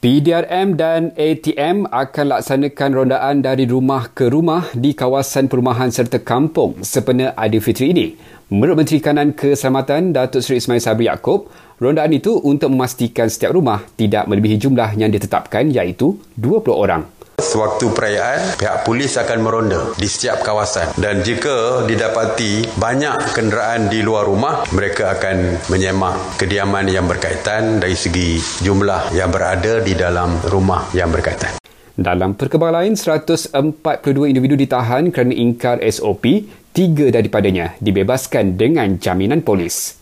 PDRM dan ATM akan laksanakan rondaan dari rumah ke rumah di kawasan perumahan serta kampung sempena Aidilfitri ini. Menurut Menteri Kanan Keselamatan Datuk Seri Ismail Sabri Yaakob, rondaan itu untuk memastikan setiap rumah tidak melebihi jumlah yang ditetapkan iaitu 20 orang. Sewaktu perayaan, pihak polis akan meronda di setiap kawasan dan jika didapati banyak kenderaan di luar rumah, mereka akan menyemak kediaman yang berkaitan dari segi jumlah yang berada di dalam rumah yang berkaitan. Dalam perkembangan lain, 142 individu ditahan kerana ingkar SOP, tiga daripadanya dibebaskan dengan jaminan polis.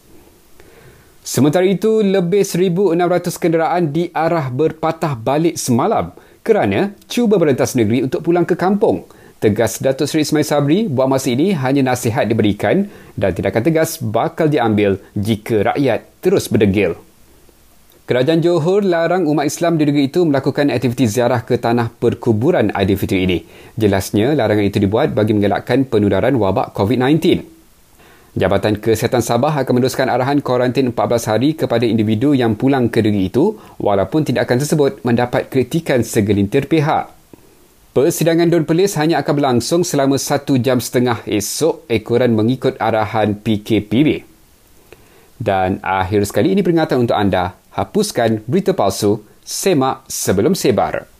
Sementara itu, lebih 1,600 kenderaan diarah berpatah balik semalam kerana cuba berentas negeri untuk pulang ke kampung. Tegas Datuk Seri Ismail Sabri, buat masa ini hanya nasihat diberikan dan tindakan tegas bakal diambil jika rakyat terus berdegil. Kerajaan Johor larang umat Islam di negeri itu melakukan aktiviti ziarah ke tanah perkuburan Aidilfitri ini. Jelasnya, larangan itu dibuat bagi mengelakkan penudaran wabak COVID-19. Jabatan Kesihatan Sabah akan meneruskan arahan kuarantin 14 hari kepada individu yang pulang ke negeri itu walaupun tindakan tersebut mendapat kritikan segelintir pihak. Persidangan Don Pelis hanya akan berlangsung selama satu jam setengah esok ekoran mengikut arahan PKPB. Dan akhir sekali ini peringatan untuk anda, hapuskan berita palsu, semak sebelum sebar.